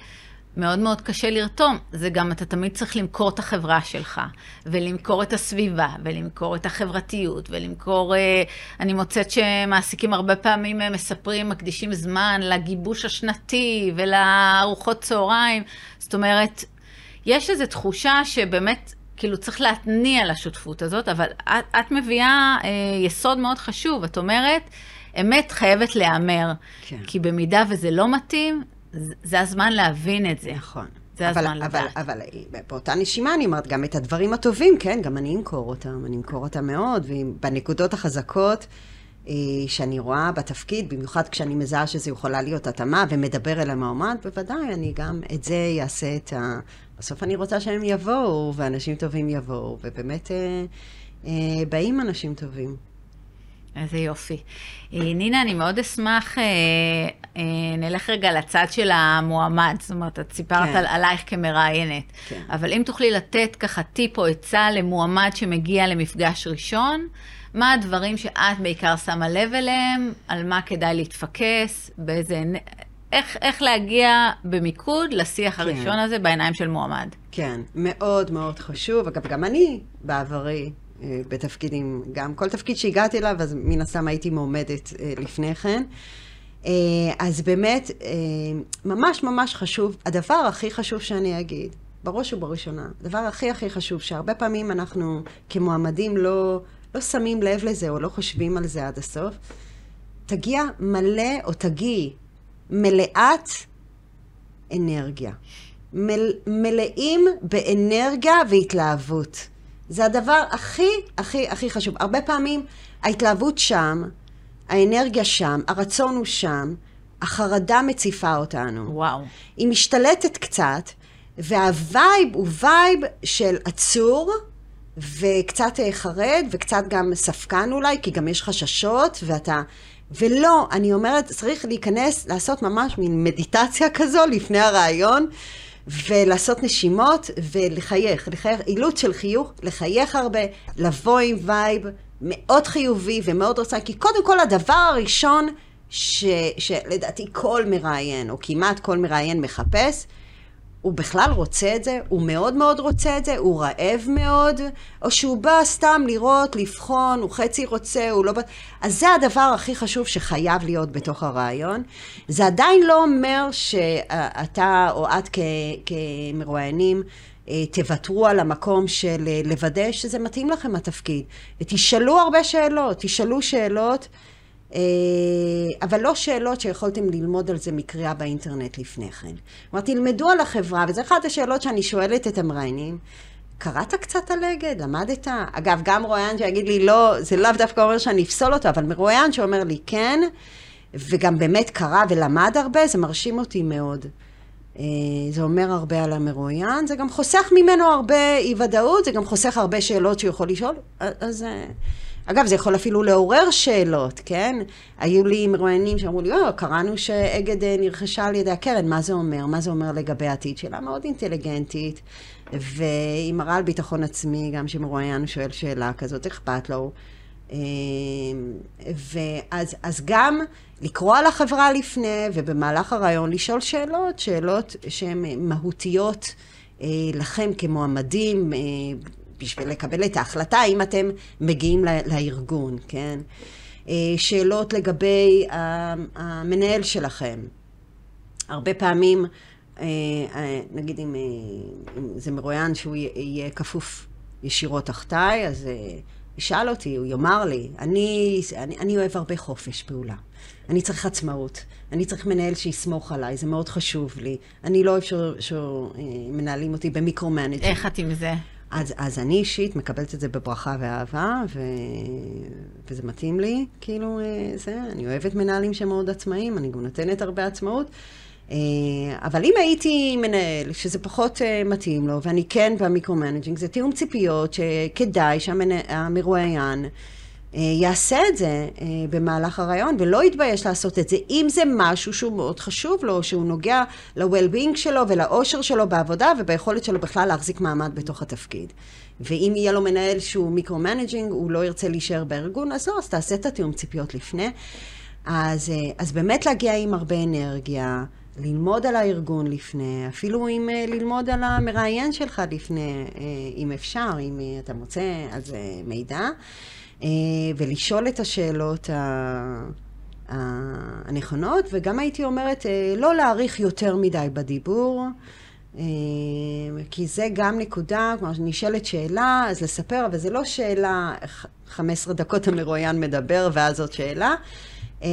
מאוד מאוד קשה לרתום. זה גם, אתה תמיד צריך למכור את החברה שלך, ולמכור את הסביבה, ולמכור את החברתיות, ולמכור... אה, אני מוצאת שמעסיקים הרבה פעמים אה, מספרים, מקדישים זמן לגיבוש השנתי ולארוחות צהריים. זאת אומרת, יש איזו תחושה שבאמת... כאילו צריך להתניע לשותפות הזאת, אבל את, את מביאה אה, יסוד מאוד חשוב. את אומרת, אמת חייבת להיאמר. כן. כי במידה וזה לא מתאים, זה הזמן להבין את זה. נכון. זה אבל, הזמן אבל, לדעת. אבל, אבל באותה נשימה אני אומרת, גם את הדברים הטובים, כן, גם אני אמכור אותם, אני אמכור אותם מאוד, ובנקודות החזקות אה, שאני רואה בתפקיד, במיוחד כשאני מזהה שזה יכולה להיות התאמה ומדבר אל המועמד, בוודאי, אני גם את זה אעשה את ה... בסוף אני רוצה שהם יבואו, ואנשים טובים יבואו, ובאמת אה, אה, באים אנשים טובים. איזה יופי. אה, נינה, אני מאוד אשמח, אה, אה, נלך רגע לצד של המועמד, זאת אומרת, את סיפרת כן. על, עלייך כמראיינת, כן. אבל אם תוכלי לתת ככה טיפ או עצה למועמד שמגיע למפגש ראשון, מה הדברים שאת בעיקר שמה לב אליהם, על מה כדאי להתפקס, באיזה... איך, איך להגיע במיקוד לשיח כן. הראשון הזה בעיניים של מועמד. כן, מאוד מאוד חשוב. אגב, גם אני בעברי אה, בתפקידים, גם כל תפקיד שהגעתי אליו, אז מן הסתם הייתי מועמדת אה, לפני כן. אה, אז באמת, ממש ממש חשוב, הדבר הכי חשוב שאני אגיד, בראש ובראשונה, הדבר הכי הכי חשוב, שהרבה פעמים אנחנו כמועמדים לא, לא שמים לב לזה או לא חושבים על זה עד הסוף, תגיע מלא או תגיעי מלאת אנרגיה. מל, מלאים באנרגיה והתלהבות. זה הדבר הכי הכי הכי חשוב. הרבה פעמים ההתלהבות שם, האנרגיה שם, הרצון הוא שם, החרדה מציפה אותנו. וואו. היא משתלטת קצת, וה vibe הוא vibe של עצור, וקצת חרד, וקצת גם ספקן אולי, כי גם יש חששות, ואתה... ולא, אני אומרת, צריך להיכנס, לעשות ממש מין מדיטציה כזו לפני הריאיון, ולעשות נשימות, ולחייך, לחייך, אילוץ של חיוך, לחייך הרבה, לבוא עם vibe מאוד חיובי ומאוד רוצה, כי קודם כל הדבר הראשון ש, שלדעתי כל מראיין, או כמעט כל מראיין מחפש, הוא בכלל רוצה את זה? הוא מאוד מאוד רוצה את זה? הוא רעב מאוד? או שהוא בא סתם לראות, לבחון, הוא חצי רוצה, הוא לא... אז זה הדבר הכי חשוב שחייב להיות בתוך הרעיון. זה עדיין לא אומר שאתה או את כ- כמרואיינים אה, תוותרו על המקום של אה, לוודא שזה מתאים לכם התפקיד. ותשאלו הרבה שאלות, תשאלו שאלות. אה, אבל לא שאלות שיכולתם ללמוד על זה מקריאה באינטרנט לפני כן. כלומר, תלמדו על החברה, וזו אחת השאלות שאני שואלת את המראיינים. קראת קצת על אגד? למדת? אגב, גם רואיין שיגיד לי לא, זה לאו דווקא אומר שאני אפסול אותו, אבל מרואיין שאומר לי כן, וגם באמת קרא ולמד הרבה, זה מרשים אותי מאוד. אה, זה אומר הרבה על המרואיין, זה גם חוסך ממנו הרבה אי ודאות, זה גם חוסך הרבה שאלות שהוא יכול לשאול, אז... אה, אגב, זה יכול אפילו לעורר שאלות, כן? היו לי מרואיינים שאמרו לי, או, קראנו שאגד אה, נרכשה על ידי הקרן, מה זה אומר? מה זה אומר לגבי העתיד שלה? מאוד אינטליגנטית, והיא מראה על ביטחון עצמי, גם כשמרואיין שואל שאלה כזאת, אכפת לו. אה, ואז אז גם לקרוא על החברה לפני, ובמהלך הרעיון לשאול שאלות, שאלות שהן מהותיות אה, לכם כמועמדים, אה, בשביל לקבל את ההחלטה, האם אתם מגיעים לארגון, כן? שאלות לגבי המנהל שלכם. הרבה פעמים, נגיד אם, אם זה מרואיין שהוא יהיה כפוף ישירות תחתיי, אז ישאל אותי, הוא יאמר לי, אני, אני, אני אוהב הרבה חופש פעולה. אני צריך עצמאות. אני צריך מנהל שיסמוך עליי, זה מאוד חשוב לי. אני לא אוהב שמנהלים אותי ב micromanager. איך את עם זה? אז, אז אני אישית מקבלת את זה בברכה ואהבה, ו... וזה מתאים לי, כאילו, זה, אני אוהבת מנהלים שהם מאוד עצמאיים, אני גם נותנת הרבה עצמאות. אבל אם הייתי מנהל, שזה פחות מתאים לו, ואני כן ב micromanaging, זה תיאום ציפיות שכדאי שהמרואיין יעשה את זה במהלך הריאיון ולא יתבייש לעשות את זה, אם זה משהו שהוא מאוד חשוב לו, שהוא נוגע ל-well-being שלו ולאושר שלו בעבודה וביכולת שלו בכלל להחזיק מעמד בתוך התפקיד. ואם יהיה לו מנהל שהוא micromanaging, הוא לא ירצה להישאר בארגון, אז לא, אז תעשה את התיאום ציפיות לפני. אז, אז באמת להגיע עם הרבה אנרגיה, ללמוד על הארגון לפני, אפילו אם ללמוד על המראיין שלך לפני, אם אפשר, אם אתה מוצא על זה מידע. אה, ולשאול את השאלות הנכונות, וגם הייתי אומרת, אה, לא להאריך יותר מדי בדיבור, אה, כי זה גם נקודה, כלומר, נשאלת שאלה, אז לספר, אבל זה לא שאלה, 15 דקות המרואיין מדבר ואז זאת שאלה. Uh,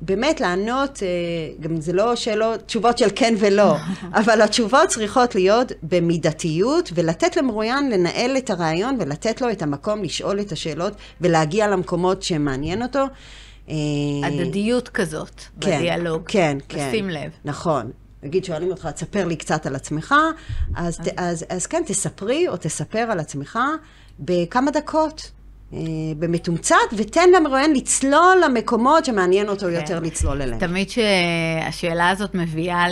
באמת לענות, uh, גם זה לא שאלות, תשובות של כן ולא, אבל התשובות צריכות להיות במידתיות ולתת למרואיין לנהל את הרעיון ולתת לו את המקום לשאול את השאלות ולהגיע למקומות שמעניין אותו. אה, הדדיות כזאת כן, בדיאלוג. כן, כן. לשים לב. נכון. נגיד שואלים אותך, תספר לי קצת על עצמך, אז, אז, אז, אז כן, תספרי או תספר על עצמך בכמה דקות. אה, במתומצת, ותן למרואיין לצלול למקומות שמעניין אותו כן. יותר לצלול אליהם. תמיד שהשאלה הזאת מביאה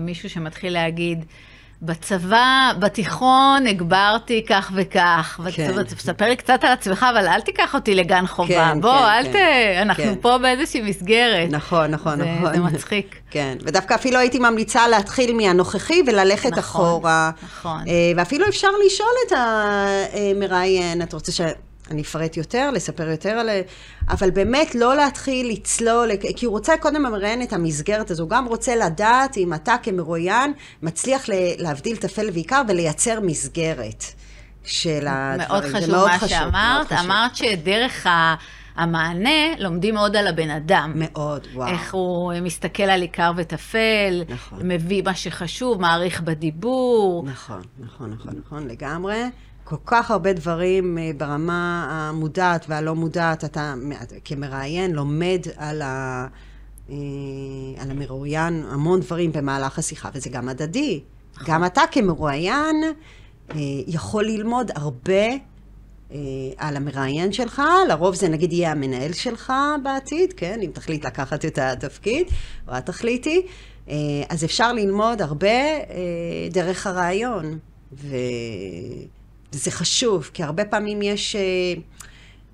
למישהו שמתחיל להגיד, בצבא, בתיכון, הגברתי כך וכך. כן. תספר לי קצת על עצמך, אבל אל תיקח אותי לגן חובה. כן, בוא, כן, אל כן, ת... אנחנו כן. פה באיזושהי מסגרת. נכון, נכון, זה, נכון. זה מצחיק. כן, ודווקא אפילו הייתי ממליצה להתחיל מהנוכחי וללכת נכון, אחורה. נכון. אה, ואפילו אפשר לשאול את המראיין, אתה רוצה ש... אני אפרט יותר, לספר יותר על... אבל באמת לא להתחיל לצלול, כי הוא רוצה קודם למראיין את המסגרת הזו, הוא גם רוצה לדעת אם אתה כמרואיין מצליח להבדיל טפל ועיקר ולייצר מסגרת של הדברים. מאוד חשוב מאוד מה חשוב, שאמרת, מאוד אמרת שדרך ה... המענה, לומדים מאוד על הבן אדם. מאוד, וואו. איך הוא מסתכל על עיקר וטפל, נכון. מביא מה שחשוב, מעריך בדיבור. נכון, נכון, נכון, נכון, לגמרי. כל כך הרבה דברים אה, ברמה המודעת והלא מודעת, אתה כמראיין לומד על, ה, אה, על המרואיין המון דברים במהלך השיחה, וזה גם הדדי. נכון. גם אתה כמרואיין אה, יכול ללמוד הרבה על המראיין שלך, לרוב זה נגיד יהיה המנהל שלך בעתיד, כן, אם תחליט לקחת את התפקיד, או את תחליטי, אז אפשר ללמוד הרבה דרך הרעיון. ו... זה חשוב, כי הרבה פעמים יש אה,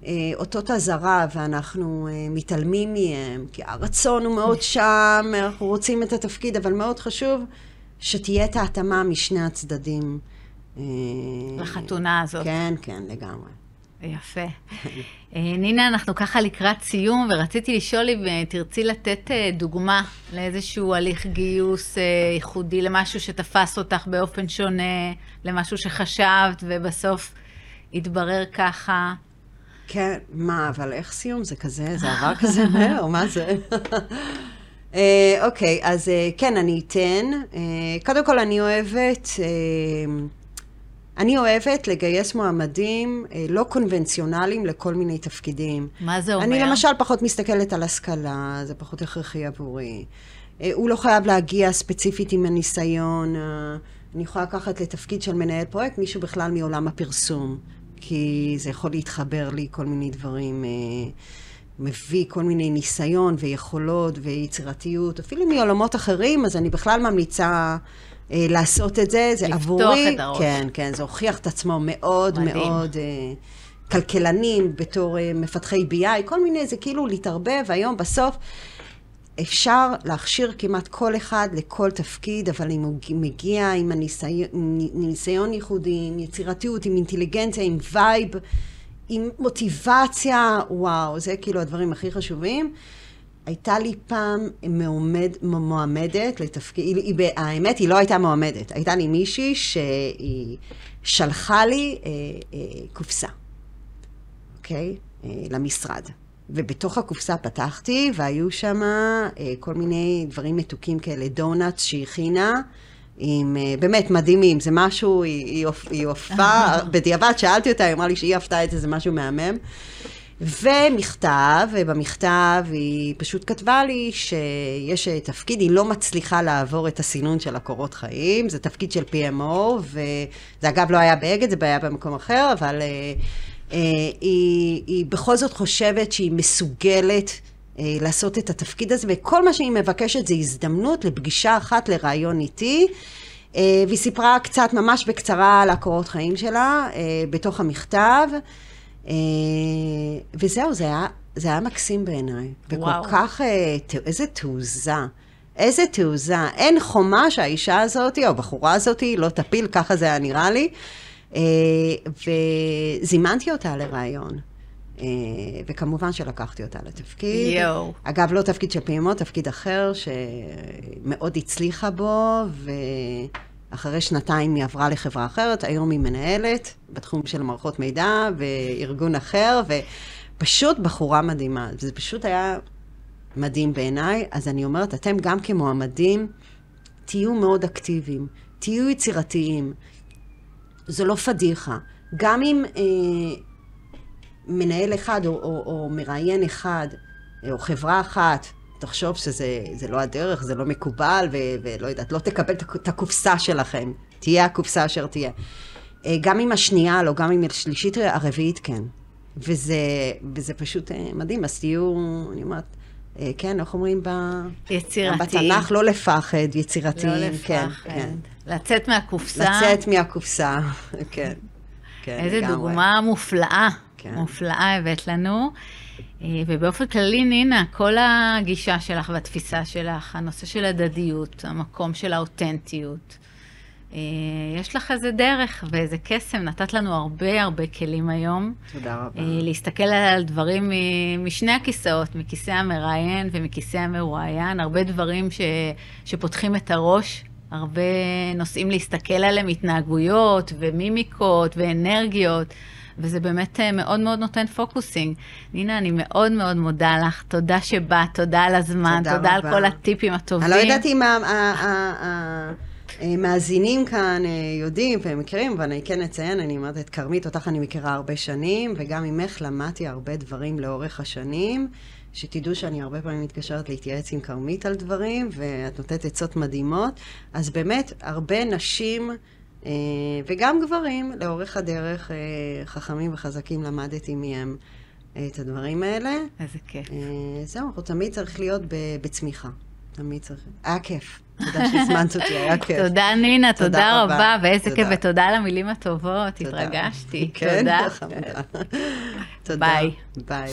אה, אותות אזהרה ואנחנו אה, מתעלמים מהם, כי הרצון הוא מאוד שם, אנחנו רוצים את התפקיד, אבל מאוד חשוב שתהיה את ההתאמה משני הצדדים. אה, לחתונה הזאת. כן, כן, לגמרי. יפה. אה, נינה, אנחנו ככה לקראת סיום, ורציתי לשאול אם אה, תרצי לתת אה, דוגמה לאיזשהו הליך גיוס ייחודי, למשהו שתפס אותך באופן שונה, למשהו שחשבת, ובסוף התברר ככה. כן, מה, אבל איך סיום זה כזה? זה עבר כזה מהר, מה זה? אוקיי, אז כן, אני אתן. קודם כל, אני אוהבת... אני אוהבת לגייס מועמדים אה, לא קונבנציונליים לכל מיני תפקידים. מה זה אומר? אני למשל פחות מסתכלת על השכלה, זה פחות הכרחי עבורי. אה, הוא לא חייב להגיע ספציפית עם הניסיון. אה, אני יכולה לקחת לתפקיד של מנהל פרויקט מישהו בכלל מעולם הפרסום, כי זה יכול להתחבר לי כל מיני דברים. מביא כל מיני ניסיון ויכולות ויצירתיות, אפילו מעולמות אחרים, אז אני בכלל ממליצה לעשות את זה, זה לפתוח עבורי... לפתוח את הראש. כן, כן, זה הוכיח את עצמו מאוד מדהים. מאוד... אה, כלכלנים בתור אה, מפתחי BI, כל מיני, זה כאילו להתערבב, היום בסוף אפשר להכשיר כמעט כל אחד לכל תפקיד, אבל אם הוא מגיע עם הניסיון, ניסיון ייחודי, עם יצירתיות, עם אינטליגנציה, עם vibe, עם מוטיבציה, וואו, זה כאילו הדברים הכי חשובים. הייתה לי פעם מועמד, מועמדת לתפקיד, היא, היא, האמת היא לא הייתה מועמדת, הייתה לי מישהי שהיא שלחה לי אה, אה, קופסה, אוקיי? אה, למשרד. ובתוך הקופסה פתחתי, והיו שם אה, כל מיני דברים מתוקים כאלה, דונלדס שהיא הכינה. עם, אה, באמת מדהימים, זה משהו, היא, היא הופעה, בדיעבד שאלתי אותה, היא אמרה לי שהיא עפתה את זה, זה משהו מהמם. ומכתב, ובמכתב היא פשוט כתבה לי שיש תפקיד, היא לא מצליחה לעבור את הסינון של הקורות חיים, זה תפקיד של PMO, וזה אגב לא היה באגד, זה היה במקום אחר, אבל... Uh, היא, היא בכל זאת חושבת שהיא מסוגלת אה, לעשות את התפקיד הזה, וכל מה שהיא מבקשת זה הזדמנות לפגישה אחת לראיון איתי. והיא סיפרה קצת, ממש בקצרה, על הקורות חיים שלה, בתוך המכתב. וזהו, זה היה, זה היה מקסים בעיניי. וכל כך, איזה תעוזה. איזה תעוזה. אין חומה שהאישה הזאת, או הבחורה הזאת, לא תפיל, ככה זה היה נראה לי. וזימנתי אותה לראיון. אה, וכמובן שלקחתי אותה לתפקיד. יואו. אגב, לא תפקיד של פעימות, תפקיד אחר שמאוד הצליחה בו, ואחרי שנתיים היא עברה לחברה אחרת, היום היא מנהלת בתחום של מערכות מידע וארגון אחר, ופשוט בחורה מדהימה. זה פשוט היה מדהים בעיניי. אז אני אומרת, אתם גם כמועמדים, תהיו מאוד אקטיביים, תהיו יצירתיים. זו לא פדיחה. גם אם... אה, מנהל אחד או, או, או מראיין אחד, או חברה אחת, תחשוב שזה לא הדרך, זה לא מקובל, ו, ולא יודעת, לא תקבל את הקופסה שלכם, תהיה הקופסה אשר תהיה. אה, גם עם השנייה לא, גם עם השלישית, הרביעית כן. וזה, וזה פשוט אה, מדהים, אז תהיו, אני אומרת, אה, כן, איך אומרים ב... יצירתיים. בתנ"ך, לא לפחד, יצירתיים. לא לפחד. כן, כן. לצאת מהקופסה. לצאת מהקופסה, כן. כן, איזה לגמרי. דוגמה מופלאה. כן. מופלאה הבאת לנו. אה, ובאופן כללי, נינה, כל הגישה שלך והתפיסה שלך, הנושא של הדדיות, המקום של האותנטיות, אה, יש לך איזה דרך ואיזה קסם, נתת לנו הרבה הרבה כלים היום. תודה רבה. אה, להסתכל על דברים משני הכיסאות, מכיסא המראיין ומכיסא המרואיין, הרבה דברים ש, שפותחים את הראש, הרבה נושאים להסתכל עליהם, התנהגויות ומימיקות ואנרגיות. וזה באמת אה, מאוד מאוד נותן פוקוסינג. נינה, אני מאוד מאוד מודה לך, תודה שבאת, תודה על הזמן, תודה, תודה על כל הטיפים הטובים. אני לא יודעת אם המאזינים כאן אה, יודעים והם מכירים, אבל אני כן אציין, אני אומרת את כרמית, אותך אני מכירה הרבה שנים, וגם ממך למדתי הרבה דברים לאורך השנים. שתדעו שאני הרבה פעמים מתקשרת להתייעץ עם כרמית על דברים, ואת נותנת עצות מדהימות. אז באמת, הרבה נשים וגם גברים, לאורך הדרך, אה, חכמים וחזקים, למדתי מהם אה, את הדברים האלה. איזה כיף. זהו, אנחנו תמיד צריך להיות בצמיחה. תמיד צריך. היה כיף. תודה שהזמנת אותי, היה כיף. תודה, נינה, תודה, רבה, ואיזה כיף, ותודה על המילים הטובות, התרגשתי. כן, תודה. תודה. ביי. ביי.